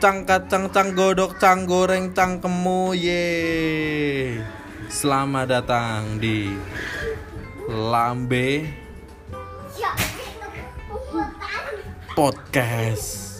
cang kacang cang godok cang goreng cang kemu ye. Selamat datang di lambe podcast.